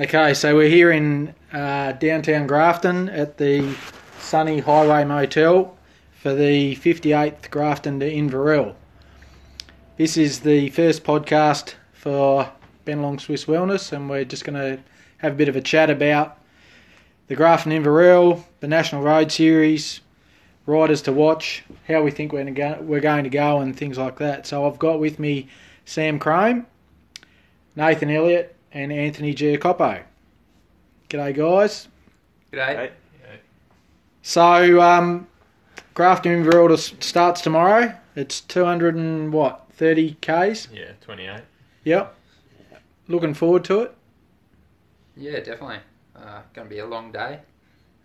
Okay, so we're here in uh, downtown Grafton at the Sunny Highway Motel for the 58th Grafton to Inverell. This is the first podcast for Bennelong Swiss Wellness, and we're just going to have a bit of a chat about the Grafton Inverell, the National Road Series, riders to watch, how we think we're, go- we're going to go, and things like that. So I've got with me Sam Crome, Nathan Elliott, and Anthony Giacopo. G'day, guys. G'day. Right. So, um, Grafton Inverell s- starts tomorrow. It's 200 and what, 30 Ks? Yeah, 28. Yep. Looking forward to it. Yeah, definitely. Uh, going to be a long day.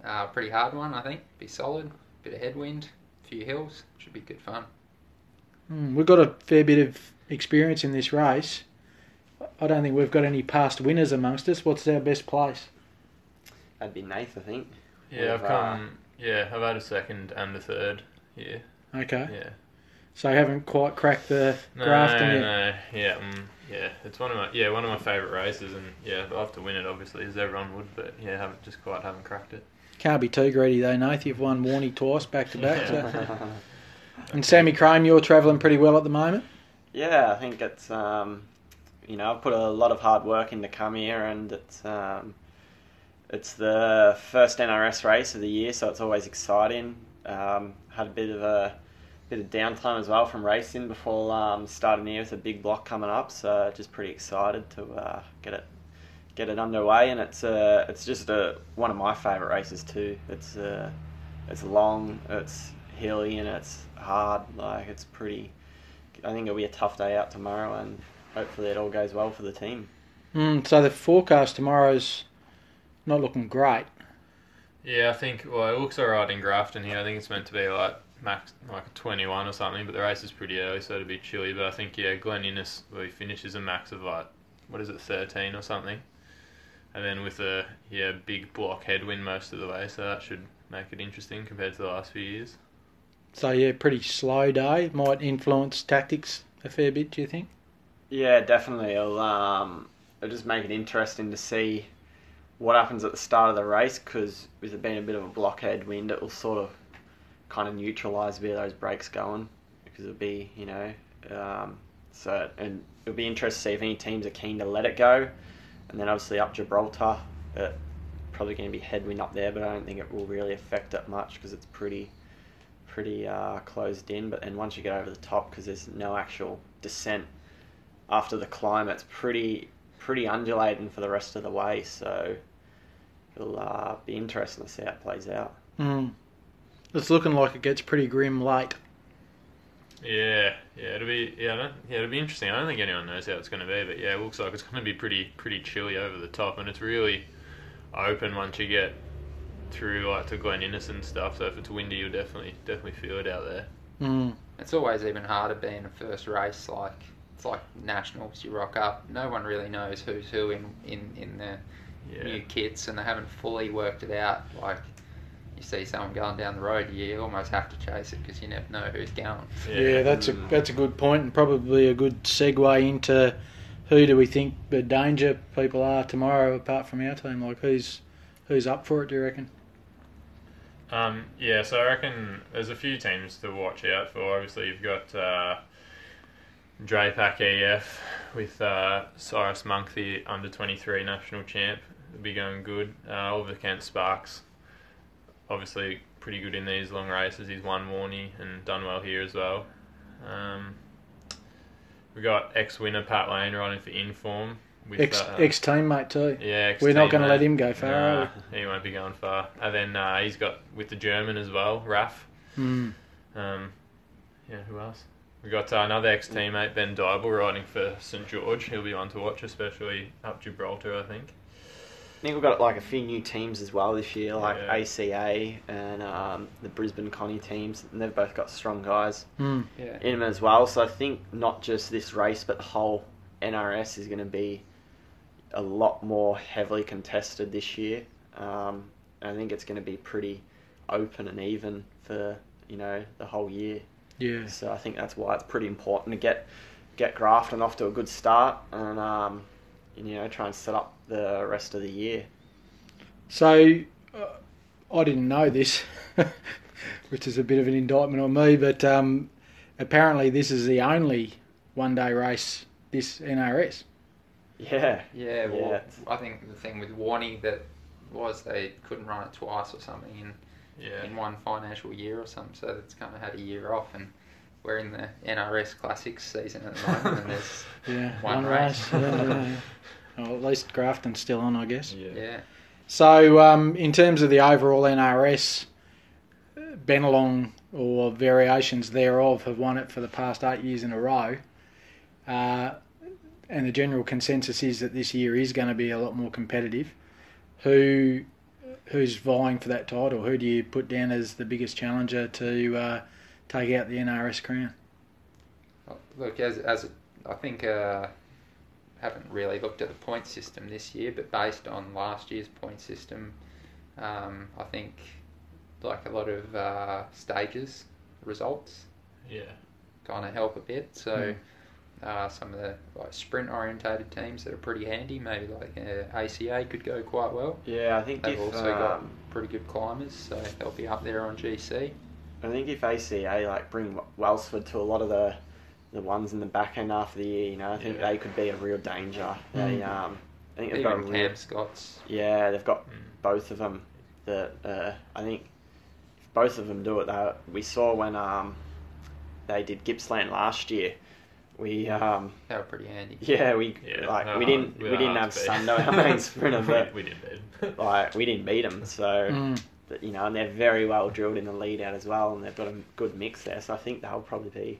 Uh, pretty hard one, I think. Be solid. Bit of headwind. A few hills. Should be good fun. Mm, we've got a fair bit of experience in this race. I don't think we've got any past winners amongst us. What's our best place? That'd be Nath, I think. Yeah, I've With, come. Yeah, I've had a second and a third. Yeah, Okay. yeah. So, I haven't quite cracked the No, Grafton yet. no, yeah, mm, yeah. It's one of my yeah one of my favourite races, and yeah, I'd love to win it, obviously, as everyone would, but yeah, haven't just quite haven't cracked it. Can't be too greedy though, Nath. You've won Warney twice back to back. so- And Sammy Crome, you're travelling pretty well at the moment. yeah, I think it's um, you know I've put a lot of hard work in to come here, and it's um, it's the first NRS race of the year, so it's always exciting. Um, had a bit of a bit of downtime as well from racing before um, starting here with a big block coming up, so just pretty excited to uh, get it get it underway, and it's uh, it's just a, one of my favourite races too. It's uh, it's long, it's hilly, and it's hard. Like it's pretty. I think it'll be a tough day out tomorrow, and hopefully it all goes well for the team. Mm, so the forecast tomorrow's not looking great. Yeah, I think well, it looks alright in Grafton here. I think it's meant to be like max like a 21 or something, but the race is pretty early, so it'll be chilly. But I think yeah, Glen Innes well, he finishes a max of like what is it, 13 or something, and then with a yeah big block headwind most of the way, so that should make it interesting compared to the last few years. So yeah, pretty slow day. Might influence tactics a fair bit. Do you think? Yeah, definitely. It'll um, it'll just make it interesting to see what happens at the start of the race because with it being a bit of a blockhead wind, it will sort of kind of neutralise where those brakes going because it'll be you know um, so and it'll be interesting to see if any teams are keen to let it go, and then obviously up Gibraltar, it probably going to be headwind up there, but I don't think it will really affect it much because it's pretty pretty uh, closed in. But then once you get over the top, because there's no actual descent after the climb, it's pretty pretty undulating for the rest of the way. So it'll uh, be interesting to see how it plays out. Mm. It's looking like it gets pretty grim late. Yeah, yeah, it'll be yeah, I don't, yeah, it'll be interesting. I don't think anyone knows how it's going to be, but yeah, it looks like it's going to be pretty pretty chilly over the top, and it's really open once you get through like to Glen Innes and stuff. So if it's windy, you'll definitely definitely feel it out there. Mm. It's always even harder being a first race. Like it's like nationals. You rock up. No one really knows who's who in in in the Yeah, new kits, and they haven't fully worked it out. Like you see someone going down the road, you almost have to chase it because you never know who's going. Yeah, that's a Mm. that's a good point, and probably a good segue into who do we think the danger people are tomorrow, apart from our team. Like who's who's up for it? Do you reckon? Um, yeah, so I reckon there's a few teams to watch out for. Obviously, you've got uh, Drapac EF with uh, Cyrus Monk, the under 23 national champ. It'll be going good. Uh, Oliver Kent Sparks, obviously pretty good in these long races. He's won Warney and done well here as well. Um, we got ex winner Pat Lane riding for Inform. With, Ex uh, ex teammate too. yeah, We're not going to let him go far. Nah, he won't be going far. And then uh, he's got with the German as well, Raf. Mm. Um, yeah, who else? We got uh, another ex teammate, Ben Dyball, riding for St George. He'll be one to watch, especially up Gibraltar, I think. I think we've got like a few new teams as well this year, like Yeah. ACA and um, the Brisbane Connie teams, and they've both got strong guys Mm. Yeah. in them as well. So I think not just this race, but the whole NRS is going to be a lot more heavily contested this year. Um, I think it's going to be pretty open and even for you know the whole year. Yeah. So I think that's why it's pretty important to get get Grafton off to a good start, and um, you know try and set up the rest of the year. So, uh, I didn't know this, which is a bit of an indictment on me, but um, apparently this is the only one day race this NRS. Yeah, Yeah, well, Yeah. I think the thing with Warney that was they couldn't run it twice or something in, Yeah. in one financial year or something, so it's kind of had a year off. And we're in the NRS Classics season at the moment, and there's Yeah, One race. yeah, yeah, yeah. Well, at least Grafton's still on, I guess. Yeah. yeah, So, um, in terms of the overall NRS, Bennelong or variations thereof have won it for the past eight years in a row. Uh, and the general consensus is that this year is going to be a lot more competitive. Who who's vying for that title? Who do you put down as the biggest challenger to uh, take out the NRS crown? Look, as as I think, uh, haven't really looked at the point system this year, but based on last year's point system, um, I think like a lot of uh, stages results Yeah. kind of help a bit. So. Uh, some of the like sprint orientated teams that are pretty handy, maybe like uh, ACA could go quite well. yeah. I think They've if also got um, pretty good climbers, so they'll be up there on GC. I think if ACA like bring Welsford to a lot of the the ones in the back end after the year, you know, I think Yeah. they could be a real danger. They Mm. um, I think they've got Even real Cam Scott's. Yeah, they've got Mm. both of them. That uh, I think if both of them do it, they, we saw when um, they did Gippsland last year. We um, They were pretty handy. yeah we Yeah, like they're we didn't we they're didn't hard have to. Sundo our main sprinter, but we, we didn't beat them. like we didn't beat them. So Mm. but, you know, and they're very well drilled in the lead out as well, and they've got a good mix there. So I think they'll probably be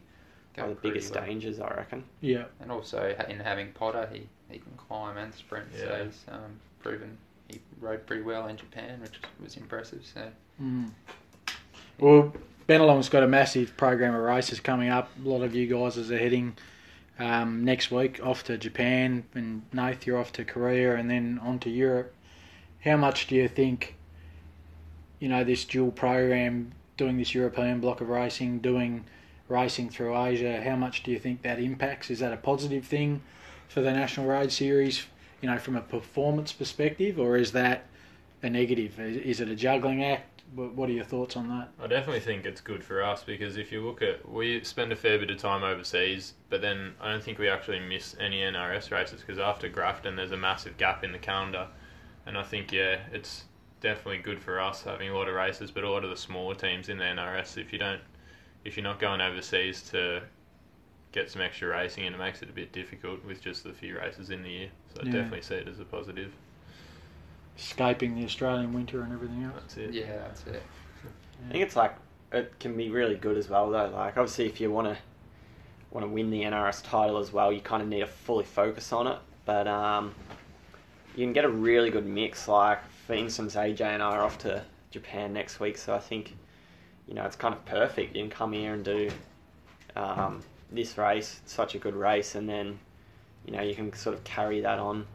Go one of the biggest well. dangers, I reckon. Yeah. And also in having Potter, he, he can climb and sprint, so Yeah. he's um, proven he rode pretty well in Japan, which was impressive. So Mm. Well, Bennelong's got a massive program of races coming up. A lot of you guys are heading um, next week off to Japan, and Nath, you're off to Korea, and then on to Europe. How much do you think, you know, this dual program, doing this European block of racing, doing racing through Asia, how much do you think that impacts? Is that a positive thing for the National Road Series, you know, from a performance perspective, or is that a negative? Is, is it a juggling act? What, what are your thoughts on that? I definitely think it's good for us because if you look at, we spend a fair bit of time overseas, but then I don't think we actually miss any NRS races because after Grafton there's a massive gap in the calendar, and I think yeah, it's definitely good for us having a lot of races, but a lot of the smaller teams in the NRS, if you don't, if you're not going overseas to get some extra racing, and it makes it a bit difficult with just the few races in the year. So I definitely see it as a positive. Escaping the Australian winter and everything else. That's it. yeah, that's it. I think it's like it can be really good as well though. Like obviously, if you want to want to win the NRS title as well, you kind of need to fully focus on it. But um, you can get a really good mix. Like for instance, AJ and I are off to Japan next week, so I think you know it's kind of perfect. You can come here and do um, this race, it's such a good race, and then you know you can sort of carry that on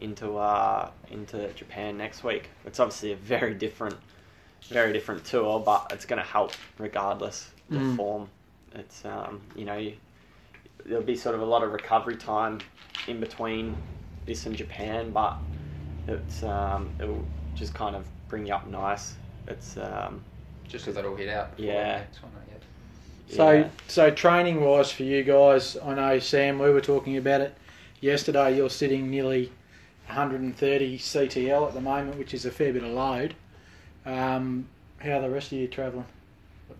into uh, into Japan next week. It's obviously a very different very different tour, but it's going to help regardless the Mm. form. It's um, you know you, there'll be sort of a lot of recovery time in between this and Japan, but it's um, it'll just kind of bring you up nice. It's um, Just because it'll hit out before Yeah. the next one, I guess. So, yeah. so training wise for you guys, I know Sam, we were talking about it yesterday. You're sitting nearly 130 CTL at the moment, which is a fair bit of load. Um, how are the rest of you travelling?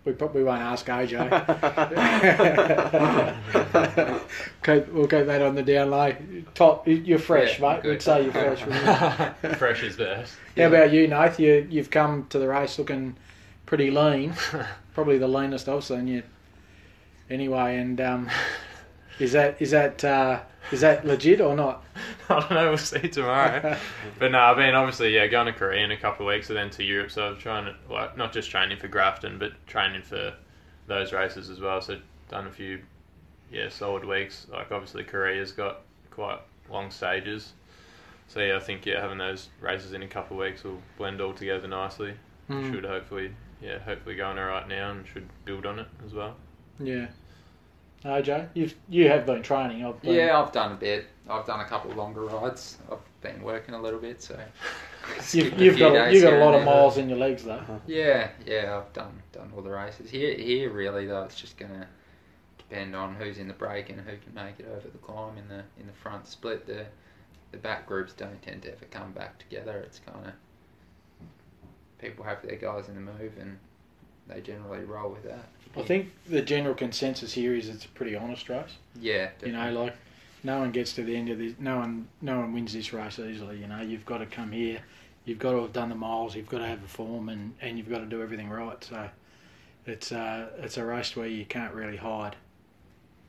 We probably won't ask AJ. okay, we'll keep that on the down low. Top, you're fresh, Yeah, mate. good. We'd say you're fresh. you? Fresh is best. How about you, Nath? You, you've come to the race looking pretty lean. Probably the leanest I've seen you. Anyway, and um, is that is that uh, is that legit or not? I don't know. We'll see tomorrow. but no, I've been obviously yeah going to Korea in a couple of weeks, and then to Europe. So I'm trying to like not just training for Grafton, but training for those races as well. So done a few yeah solid weeks. Like obviously Korea's got quite long stages. So yeah, I think yeah having those races in a couple of weeks will blend all together nicely. Mm, Should hopefully yeah hopefully going all right now and should build on it as well. yeah. No, Joe, you've you have been training. I've been, Yeah, I've done a bit. I've done a couple longer rides. I've been working a little bit, so You've, you've got you've got a lot of miles in your legs though. Uh-huh. Yeah, yeah, I've done done all the races. Here, here really though, it's just gonna depend on who's in the break and who can make it over the climb in the in the front split. The the back groups don't tend to ever come back together. It's kind of people have their guys in the move and they generally roll with that. I think the general consensus here is it's a pretty honest race. Yeah, You know, like no one gets to the end of this. No one, no one wins this race easily. You know, you've got to come here. You've got to have done the miles. You've got to have a form, and, and you've got to do everything right. So, it's uh, it's a race where you can't really hide.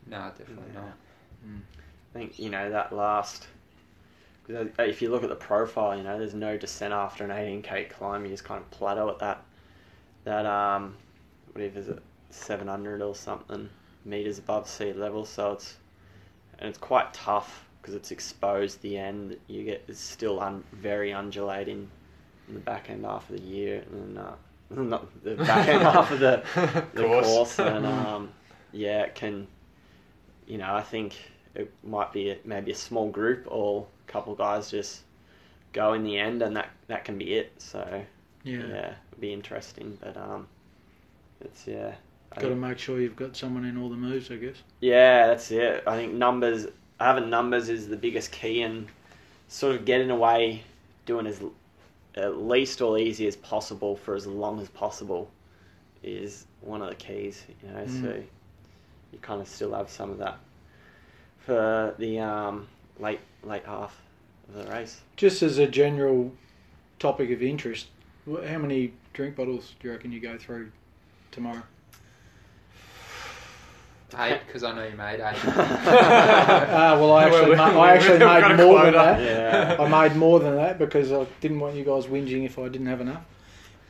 no, definitely Yeah. not. I think you know that last. 'cause If you look at the profile, you know there's no descent after an 18k climb. You just kind of plateau at that that um, whatever is it, 700 or something meters above sea level. So it's and it's quite tough because it's exposed. The end you get is still un, very undulating in the back end half of the year, and uh, not the back end half of the the Course. course, and um, yeah, it can. You know, I think it might be a, maybe a small group or a couple guys just go in the end, and that that can be it. So Yeah, yeah, it'd be interesting, but um, it's yeah. Got to make sure you've got someone in all the moves. I guess. yeah, that's it. I think numbers, having numbers is the biggest key, and sort of getting away, doing as at least or easy as possible for as long as possible, is one of the keys. You know, Mm. so you kind of still have some of that for the um, late late half of the race. Just as a general topic of interest, how many drink bottles do you reckon you go through tomorrow? Eight, because I know you made eight. Ah, well, I actually, Well, ma- I actually we've made more than quota. that. Yeah. I made more than that because I didn't want you guys whinging if I didn't have enough.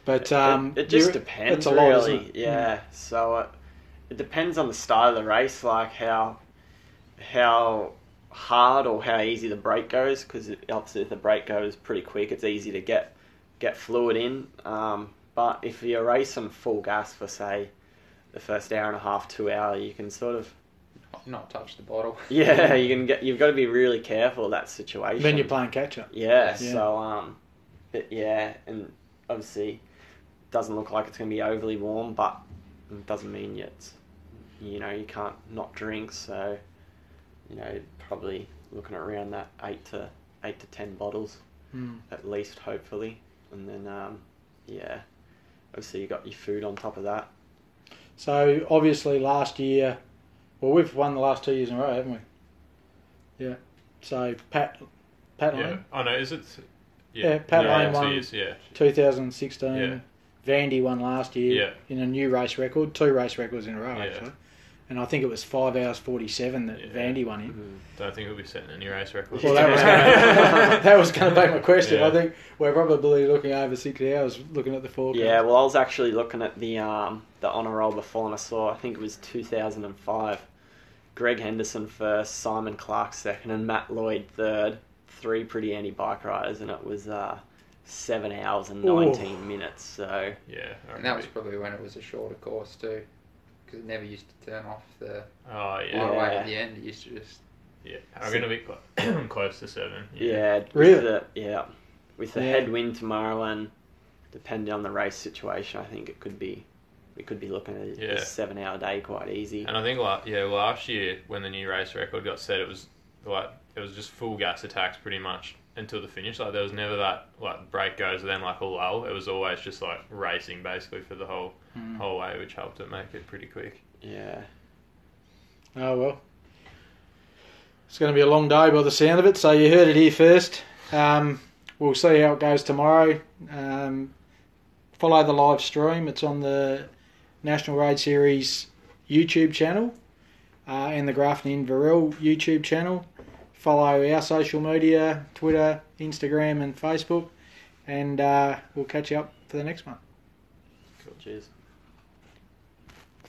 But um, it, it just depends, it's a lot, really. isn't it? Yeah. So it, it depends on the style of the race, like how how hard or how easy the break goes. Because obviously, if the break goes pretty quick, it's easy to get get fluid in. Um, but if you're racing full gas for say the first hour and a half, two hour, you can sort of Not touch the bottle. yeah, you can get. You've got to be really careful of that situation. Then you're playing catch up. Yeah, Yeah. so um, but yeah, and obviously doesn't look like it's going to be overly warm, but it doesn't mean yet. You know, you can't not drink, so you know probably looking at around that eight to eight to ten bottles Mm. at least, hopefully, and then um, yeah, obviously you got your food on top of that. So obviously last year, well, we've won the last two years in a row, haven't we? Yeah. So Pat, Pat Yeah. Lane, Oh no, is it? Yeah, Pat yeah, Lane won. years, Yeah. 2016. Yeah. Vandy won last year Yeah. in a new race record, two race records in a row Yeah. actually. And I think it was five hours 47 that Yeah. Vandy won in. Don't think we'll be setting any race records. Well, that was gonna, that was going to be my question. Yeah. I think we're probably looking over six hours looking at the forecast. Yeah, well, I was actually looking at the um, the honour roll before, and I saw I think it was 2005. Greg Henderson first, Simon Clarke second, and Matt Lloyd third. Three pretty anti bike riders, and it was uh, seven hours and Ooh. 19 minutes. So yeah. And that was probably when it was a shorter course too, because it never used to turn off the we- Oh yeah. highway Yeah. at the end. It used to just Yeah. I'm going to be cl- close to seven. yeah, with Really? the, yeah, with the Yeah. headwind tomorrow, and depending on the race situation, I think it could be we could be looking at Yeah. a seven hour day quite easy. And I think like yeah, last year when the new race record got set, it was like it was just full gas attacks pretty much until the finish. Like there was never that like break goes then like a lull. It was always just like racing basically for the whole Mm. whole way, which helped it make it pretty quick. Yeah. Oh well. It's going to be a long day by the sound of it. So you heard it here first. Um, we'll see how it goes tomorrow. Um, follow the live stream. It's on the National Road Series YouTube channel uh, and the Grafton Inverell YouTube channel. Follow our social media: Twitter, Instagram, and Facebook. And uh, we'll catch you up for the next one. Cool. Cheers.